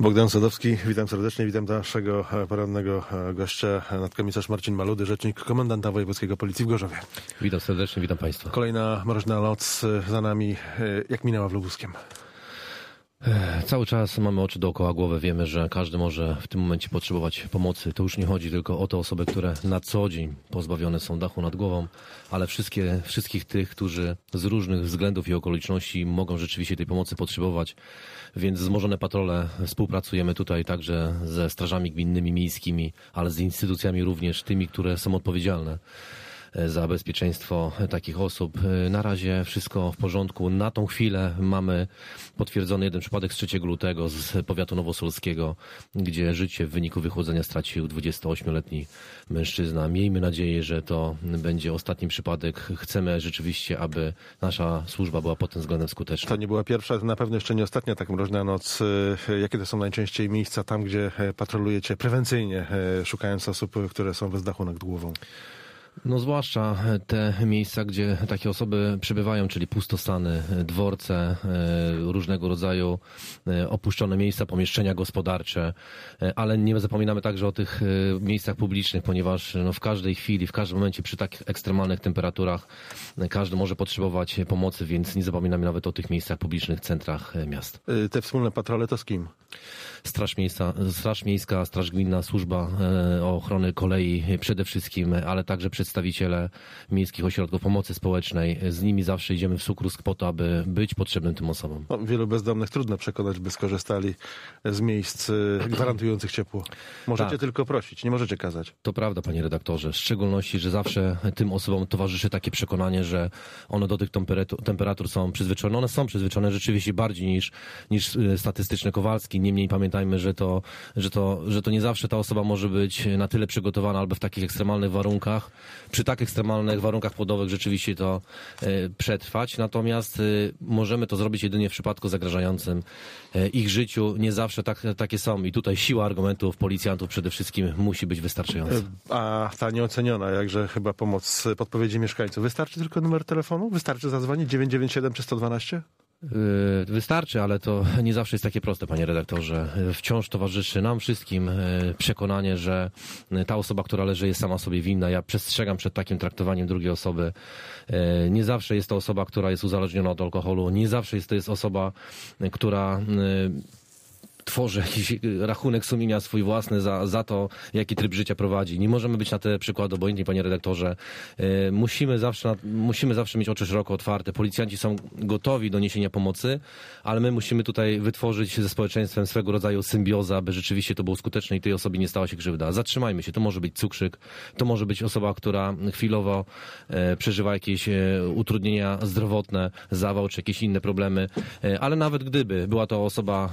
Bogdan Sadowski, witam serdecznie, witam naszego e, porannego e, gościa, e, nadkomisarz Marcin Maludy, rzecznik komendanta wojewódzkiego policji w Gorzowie. Witam serdecznie, witam Państwa. Kolejna mroźna noc za nami. Jak minęła w Lubuskiem? Cały czas mamy oczy dookoła głowy, wiemy, że każdy może w tym momencie potrzebować pomocy. To już nie chodzi tylko o te osoby, które na co dzień pozbawione są dachu nad głową, ale wszystkie, wszystkich tych, którzy z różnych względów i okoliczności mogą rzeczywiście tej pomocy potrzebować. Więc wzmożone patrole współpracujemy tutaj także ze strażami gminnymi, miejskimi, ale z instytucjami również, tymi, które są odpowiedzialne E, za bezpieczeństwo takich osób. E, na razie wszystko w porządku. Na tą chwilę mamy potwierdzony jeden przypadek z 3 lutego z powiatu nowosolskiego, gdzie życie w wyniku wychłodzenia stracił 28-letni mężczyzna. Miejmy nadzieję, że to będzie ostatni przypadek. Chcemy rzeczywiście, aby nasza służba była pod tym względem skuteczna. To nie była pierwsza, na pewno jeszcze nie ostatnia tak mroźna noc. E, jakie to są najczęściej miejsca tam, gdzie patrolujecie prewencyjnie, szukając osób, które są bez dachu nad głową? No zwłaszcza te miejsca, gdzie takie osoby przebywają, czyli pustostany, dworce, e, różnego rodzaju e, opuszczone miejsca, pomieszczenia gospodarcze, e, ale nie zapominamy także o tych miejscach publicznych, ponieważ no w każdej chwili, w każdym momencie przy tak ekstremalnych temperaturach każdy może potrzebować pomocy, więc nie zapominamy nawet o tych miejscach publicznych, centrach miast. Te wspólne patrole to z kim? Straż, Miejska, Straż Miejska, Straż Gminna, Służba Ochrony Kolei przede wszystkim, ale także przedstawiciele miejskich ośrodków pomocy społecznej. Z nimi zawsze idziemy w sukrusk po to, aby być potrzebnym tym osobom. No, wielu bezdomnych trudno przekonać, by skorzystali z miejsc y, gwarantujących ciepło. Możecie tak. tylko prosić, nie możecie kazać. To prawda, panie redaktorze. W szczególności, że zawsze tym osobom towarzyszy takie przekonanie, że one do tych temperatur są przyzwyczajone. One są przyzwyczajone rzeczywiście bardziej niż, niż y, statystyczny Niemniej pamiętajmy, że to, że, to, że to nie zawsze ta osoba może być na tyle przygotowana albo w takich ekstremalnych warunkach, przy tak ekstremalnych warunkach płodowych rzeczywiście to e, przetrwać. Natomiast e, możemy to zrobić jedynie w przypadku zagrażającym e, ich życiu. Nie zawsze tak, takie są i tutaj siła argumentów policjantów przede wszystkim musi być wystarczająca. A ta nieoceniona, jakże chyba pomoc podpowiedzi mieszkańców. Wystarczy tylko numer telefonu? Wystarczy zadzwonić 997 czy 112? Y, wystarczy, ale to nie zawsze jest takie proste, panie redaktorze. Wciąż towarzyszy nam wszystkim y, przekonanie, że ta osoba, która leży, jest sama sobie winna. Ja przestrzegam przed takim traktowaniem drugiej osoby. Y, nie zawsze jest to osoba, która jest uzależniona od alkoholu. Nie zawsze jest to jest osoba, która tworzy jakiś rachunek sumienia swój własny za, za to, jaki tryb życia prowadzi. Nie możemy być na te przykłady obojętni, panie redaktorze. E, musimy zawsze, musimy zawsze mieć oczy szeroko otwarte. Policjanci są gotowi do niesienia pomocy, ale my musimy tutaj wytworzyć ze społeczeństwem swego rodzaju symbiozę, aby rzeczywiście to było skuteczne i tej osobie nie stała się krzywda. Zatrzymajmy się. To może być cukrzyk, to może być osoba, która chwilowo e, przeżywa jakieś e, utrudnienia zdrowotne, zawał czy jakieś inne problemy, ale nawet gdyby była to osoba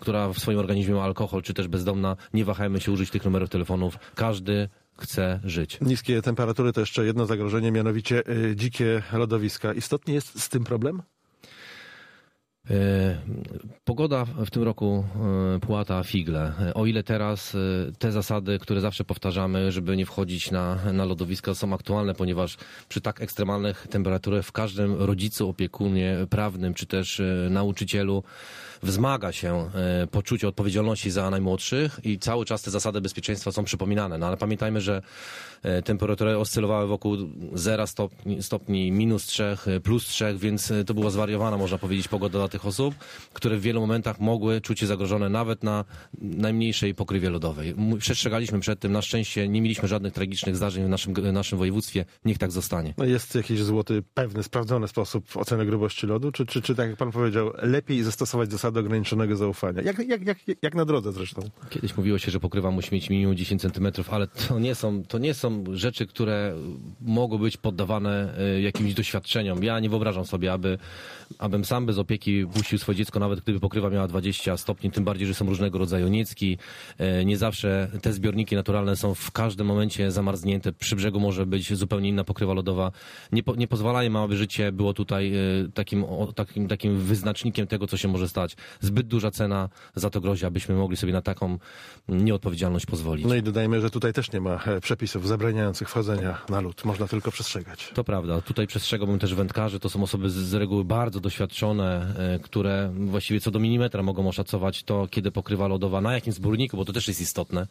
która w swoim organizmie ma alkohol, czy też bezdomna, nie wahajmy się użyć tych numerów telefonów. Każdy chce żyć. Niskie temperatury to jeszcze jedno zagrożenie, mianowicie y, dzikie lodowiska. Istotnie jest z tym problem? E, pogoda w tym roku e, płata figle. O ile teraz e, te zasady, które zawsze powtarzamy, żeby nie wchodzić na, na lodowiska, są aktualne, ponieważ przy tak ekstremalnych temperaturach w każdym rodzicu, opiekunie prawnym czy też nauczycielu wzmaga się poczucie odpowiedzialności za najmłodszych i cały czas te zasady bezpieczeństwa są przypominane. No ale pamiętajmy, że temperatury oscylowały wokół 0 stopni, stopni minus 3, plus 3, więc to była zwariowana, można powiedzieć, pogoda dla tych osób, które w wielu momentach mogły czuć się zagrożone nawet na najmniejszej pokrywie lodowej. Przestrzegaliśmy przed tym. Na szczęście nie mieliśmy żadnych tragicznych zdarzeń w naszym, naszym województwie. Niech tak zostanie. No jest jakiś złoty, pewny, sprawdzony sposób oceny grubości lodu? Czy, czy, czy tak jak pan powiedział, lepiej zastosować zasady ograniczonego zaufania? Jak, jak, jak, jak na drodze zresztą. Kiedyś mówiło się, że pokrywa musi mieć minimum 10 centymetrów, ale to nie, są, to nie są rzeczy, które mogą być poddawane e, jakimś doświadczeniom. Ja nie wyobrażam sobie, aby, abym sam bez opieki puścił swoje dziecko, nawet gdyby pokrywa miała 20 stopni, tym bardziej, że są różnego rodzaju niecki. E, nie zawsze te zbiorniki naturalne są w każdym momencie zamarznięte. Przy brzegu może być zupełnie inna pokrywa lodowa. Nie, po, nie pozwalają, aby życie było tutaj e, takim, takim, takim wyznacznikiem tego, co się może stać. Zbyt duża cena za to grozi, abyśmy mogli sobie na taką nieodpowiedzialność pozwolić. No i dodajmy, że tutaj też nie ma e, przepisów zabraniających wchodzenia na lód. Można tylko przestrzegać. To prawda. Tutaj przestrzegałbym też wędkarzy. To są osoby z, reguły bardzo doświadczone, które właściwie co do milimetra mogą oszacować to, kiedy pokrywa lodowa, na jakim zbiorniku, bo to też jest istotne,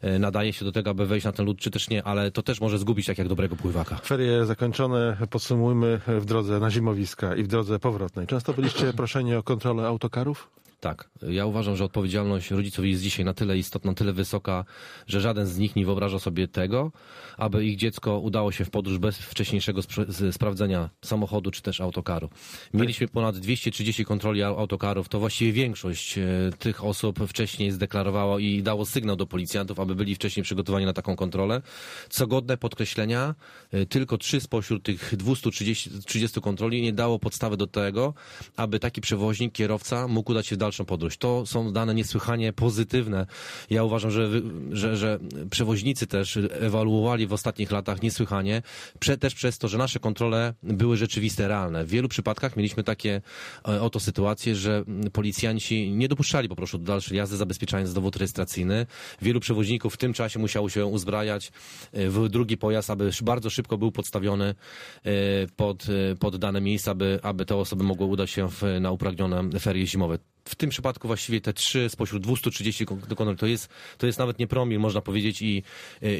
e, nadaje się do tego, aby wejść na ten lód, czy też nie, ale to też może zgubić tak jak dobrego pływaka. Ferie zakończone, podsumujmy w drodze na zimowiska i w drodze powrotnej. Często byliście proszeni o kontrolę autokarów? Tak. Ja uważam, że odpowiedzialność rodziców jest dzisiaj na tyle istotna, na tyle wysoka, że żaden z nich nie wyobraża sobie tego, aby ich dziecko udało się w podróż bez wcześniejszego spra- sprawdzenia samochodu czy też autokaru. Mieliśmy ponad 230 kontroli autokarów. To właściwie większość e, tych osób wcześniej zdeklarowała i dało sygnał do policjantów, aby byli wcześniej przygotowani na taką kontrolę. Co godne podkreślenia, e, tylko trzy spośród tych 230 30 kontroli nie dało podstawy do tego, aby taki przewoźnik, kierowca mógł udać się w dalszą podróż. To są dane niesłychanie pozytywne. Ja uważam, że, że, że przewoźnicy też ewaluowali w ostatnich latach niesłychanie, prze, też przez to, że nasze kontrole były rzeczywiste, realne. W wielu przypadkach mieliśmy takie e, oto sytuacje, że policjanci nie dopuszczali po prostu do dalszej jazdy, zabezpieczając dowód rejestracyjny. Wielu przewoźników w tym czasie musiało się uzbrajać e, w drugi pojazd, aby bardzo szybko był podstawiony e, pod, pod dane miejsca, aby, aby te osoby mogły udać się w, na upragnione ferie zimowe w tym przypadku właściwie te trzy spośród 230 kontroli to jest, to jest nawet nie promil, można powiedzieć, i,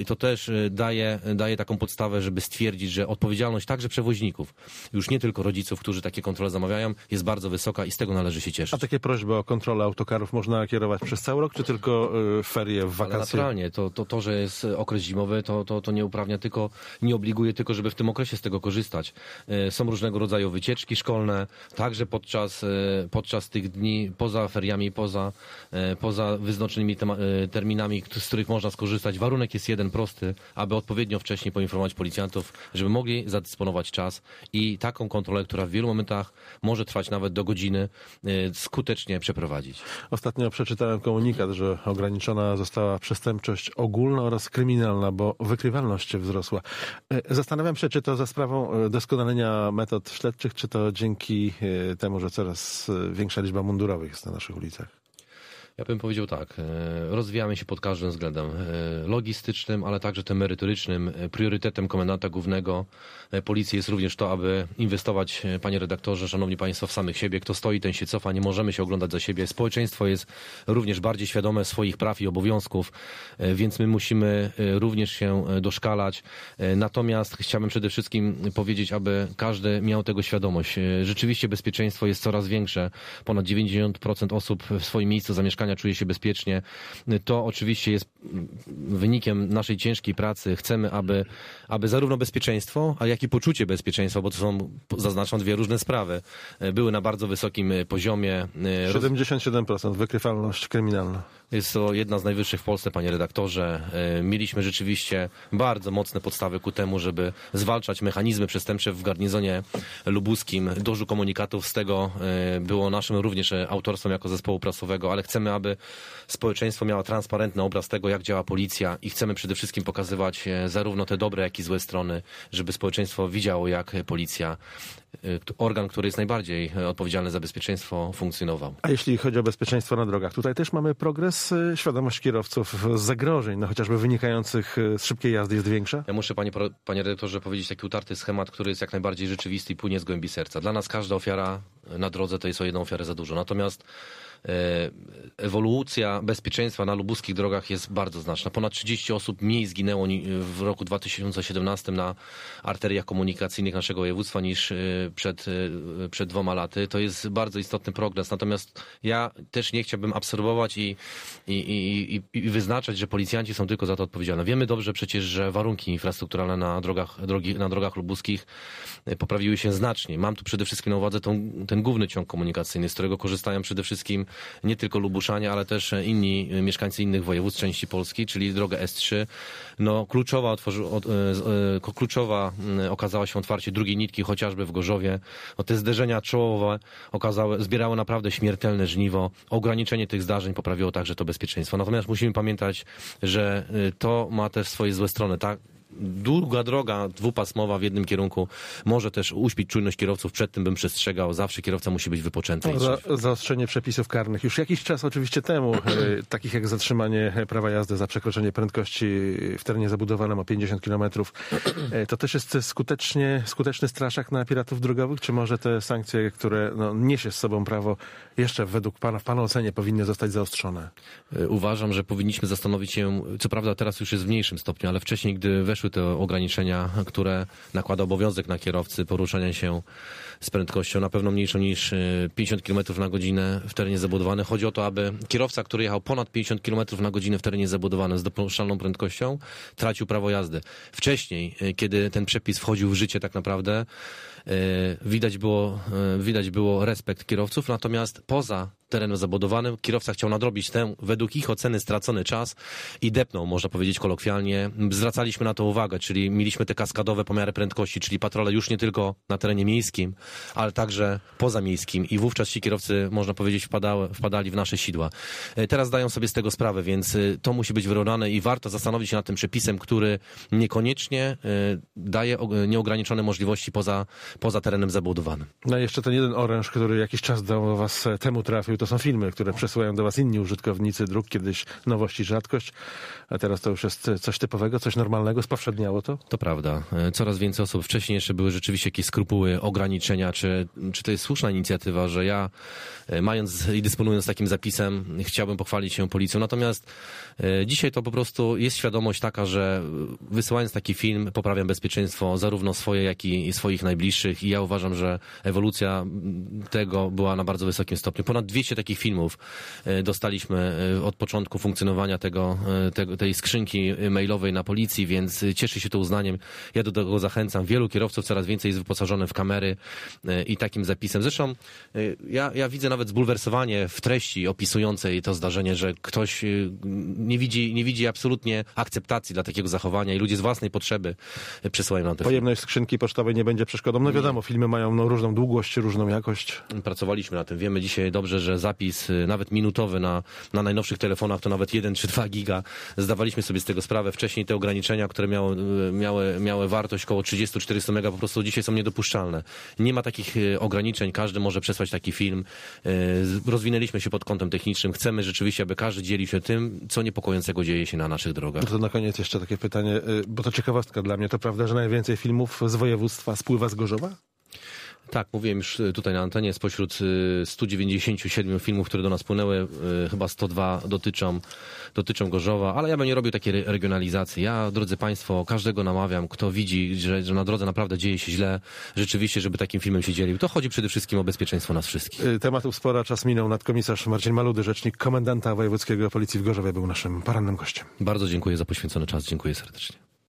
i to też y, daje, daje taką podstawę, żeby stwierdzić, że odpowiedzialność także przewoźników, już nie tylko rodziców, którzy takie kontrole zamawiają, jest bardzo wysoka i z tego należy się cieszyć. A takie prośby o kontrolę autokarów można kierować przez cały rok, czy tylko y, ferie, wakacje? Ale naturalnie, to, to, to, że jest okres zimowy, to, to, to nie uprawnia tylko, nie obliguje tylko, żeby w tym okresie z tego korzystać. Y, są różnego rodzaju wycieczki szkolne, także podczas, podczas tych dni poza feriami, poza, e, poza wyznaczonymi e, terminami, z których można skorzystać. Warunek jest jeden prosty, aby odpowiednio wcześniej poinformować policjantów, żeby mogli zadysponować czas i taką kontrolę, która w wielu momentach może trwać nawet do godziny, e, skutecznie przeprowadzić. Ostatnio przeczytałem komunikat, że ograniczona została przestępczość ogólna oraz kryminalna, bo wykrywalność wzrosła. Zastanawiam się, czy to za sprawą doskonalenia metod śledczych, czy to dzięki temu, że coraz większa liczba mundurowych jest na naszych ulicach? Ja bym powiedział tak, e, rozwijamy się pod każdym względem e, logistycznym, ale także tym merytorycznym. E, priorytetem komendanta głównego policji jest również to, aby inwestować, panie redaktorze, szanowni państwo, w samych siebie. Kto stoi, ten się cofa, nie możemy się oglądać za siebie. Społeczeństwo jest również bardziej świadome swoich praw i obowiązków, więc my musimy również się doszkalać. Natomiast chciałbym przede wszystkim powiedzieć, aby każdy miał tego świadomość. Rzeczywiście bezpieczeństwo jest coraz większe. Ponad 90% osób w swoim miejscu zamieszkania mieszkania czuje się bezpiecznie. To oczywiście jest wynikiem naszej ciężkiej pracy. Chcemy, aby, aby zarówno bezpieczeństwo, a jak i poczucie bezpieczeństwa, bo to są, zaznaczam, dwie różne sprawy, były na bardzo wysokim poziomie. 77% wykrywalność kryminalna. Jest to jedna z najwyższych w Polsce, panie redaktorze. E, mieliśmy rzeczywiście bardzo mocne podstawy ku temu, żeby zwalczać mechanizmy przestępcze w garnizonie lubuskim. Dużo komunikatów z tego e, było naszym również autorstwem jako zespołu prasowego, ale chcemy, aby społeczeństwo miało transparentny obraz tego, jak działa policja i chcemy przede wszystkim pokazywać e, zarówno te dobre, jak i złe strony, żeby społeczeństwo widziało, jak policja organ, który jest najbardziej odpowiedzialny za bezpieczeństwo, funkcjonował. A jeśli chodzi o bezpieczeństwo na drogach, tutaj też mamy progres, y, świadomość kierowców zagrożeń, no chociażby wynikających y, z szybkiej jazdy jest większa? Ja muszę, panie, panie redaktorze, powiedzieć taki utarty schemat, który jest jak najbardziej rzeczywisty i płynie z głębi serca. Dla nas każda ofiara na drodze to jest o jedną ofiarę za dużo. Natomiast ewolucja bezpieczeństwa na lubuskich drogach jest bardzo znaczna. Ponad 30 osób mniej zginęło w roku 2017 na arteriach komunikacyjnych naszego województwa niż e, przed, e, przed dwoma laty. To jest bardzo istotny progres. Natomiast ja też nie chciałbym absorbować i, i, i, i wyznaczać, że policjanci są tylko za to odpowiedzialni. Wiemy dobrze przecież, że warunki infrastrukturalne na drogach, drogi, na drogach lubuskich poprawiły się znacznie. Mam tu przede wszystkim na uwadze tą, ten główny ciąg komunikacyjny, z którego korzystają przede wszystkim nie tylko Lubuszanie, ale też inni mieszkańcy innych województw części Polski, czyli drogę S3. No, kluczowa, otworzy, e, e, kluczowa mm, okazała się otwarcie drugiej nitki, chociażby w Gorzowie. No, te zderzenia czołowe okazały, zbierały naprawdę śmiertelne żniwo. Ograniczenie tych zdarzeń poprawiło także to bezpieczeństwo. Natomiast musimy pamiętać, że e, to ma też swoje złe strony. Tak? Długa droga dwupasmowa w jednym kierunku może też uśpić czujność kierowców. Przed tym bym przestrzegał. Zawsze kierowca musi być wypoczęty. Za, zaostrzenie przepisów karnych. Już jakiś czas oczywiście temu, e, takich jak zatrzymanie prawa jazdy za przekroczenie prędkości w terenie zabudowanym o 50 km, e, to też jest skutecznie, skuteczny straszak na piratów drogowych? Czy może te sankcje, które no, niesie z sobą prawo, jeszcze według Pana, w Pana ocenie powinny zostać zaostrzone? Y, Uważam, że powinniśmy zastanowić się, co prawda teraz już jest w mniejszym stopniu, ale wcześniej, gdy weszły te ograniczenia, które nakłada obowiązek na kierowcy poruszania się z prędkością na pewno mniejszą niż y, 50 km na godzinę w terenie zabudowanym. Chodzi o to, aby kierowca, który jechał ponad 50 km na godzinę w terenie zabudowanym z dopuszczalną prędkością, tracił prawo jazdy. Wcześniej, y, kiedy ten przepis wchodził w życie tak naprawdę, y, widać było, y, widać było respekt kierowców, natomiast poza terenem zabudowanym kierowca chciał nadrobić ten, według ich oceny, stracony czas i depnął, można powiedzieć kolokwialnie. Zwracaliśmy na to uwagę, czyli mieliśmy te kaskadowe pomiary prędkości, czyli patrole już nie tylko na terenie miejskim, ale także pozamiejskim i wówczas ci kierowcy, można powiedzieć, wpadały, wpadali w nasze sidła. E, Teraz dają sobie z tego sprawę, więc e, to musi być wyrównane i warto zastanowić się nad tym przepisem, który niekoniecznie e, daje og- nieograniczone możliwości poza, poza terenem zabudowanym. No i jeszcze ten jeden oręż, który jakiś czas do Was temu trafił, to są filmy, które przesyłają do Was inni użytkownicy dróg, kiedyś nowość i rzadkość, a teraz to już jest coś typowego, coś normalnego, spowszedniało to? To prawda. E, Coraz więcej osób. Wcześniej jeszcze były rzeczywiście jakieś skrupuły, ograniczenia, czy, czy to jest słuszna inicjatywa, że ja, e, mając i dysponując takim zapisem, chciałbym pochwalić się policją. Natomiast e, dzisiaj to po prostu jest świadomość taka, że wysyłając taki film, poprawiam bezpieczeństwo zarówno swoje, jak i swoich najbliższych. I ja uważam, że ewolucja tego była na bardzo wysokim stopniu. Ponad 200 takich filmów e, dostaliśmy e, od początku funkcjonowania tego, e, tego, tej skrzynki mailowej na policji, więc cieszy się to uznaniem. Ja do tego zachęcam. Wielu kierowców coraz więcej jest wyposażonych w kamery i takim zapisem. Zresztą ja, ja widzę nawet zbulwersowanie w treści opisującej to zdarzenie, że ktoś nie widzi, nie widzi absolutnie akceptacji dla takiego zachowania i ludzie z własnej potrzeby przesyłają nam te. Pojemność skrzynki pocztowej nie będzie przeszkodą. No wiadomo, filmy mają no, różną długość, różną jakość. Pracowaliśmy na tym. Wiemy dzisiaj dobrze, że zapis y, nawet minutowy na, na najnowszych telefonach to nawet 1 czy 2 giga. Zdawaliśmy sobie z tego sprawę. Wcześniej te ograniczenia, które miały, miały, miały wartość około 30-400 mega po prostu dzisiaj są niedopuszczalne. Nie ma takich y, ograniczeń. Każdy może przesłać taki film. Y, Rozwinęliśmy się pod kątem technicznym. Chcemy rzeczywiście, aby każdy dzielił się tym, co niepokojącego dzieje się na naszych drogach. No to na koniec jeszcze takie pytanie, bo to ciekawostka dla mnie. To prawda, że najwięcej filmów z województwa spływa z Gorzowa? Tak, mówiłem już y, tutaj na antenie, spośród y, 197 filmów, które do nas płynęły, y, chyba 102 dotyczą, dotyczą Gorzowa, ale ja bym nie robił takiej re- regionalizacji. Ja, drodzy Państwo, każdego namawiam, kto widzi, że, że na drodze naprawdę dzieje się źle, rzeczywiście, żeby takim filmem się dzielił. To chodzi przede wszystkim o bezpieczeństwo nas wszystkich. Y, Tematów spora, czas minął. Nadkomisarz Marcin Maludy, rzecznik komendanta wojewódzkiego policji w Gorzowie był naszym porannym gościem. Bardzo dziękuję za poświęcony czas, dziękuję serdecznie.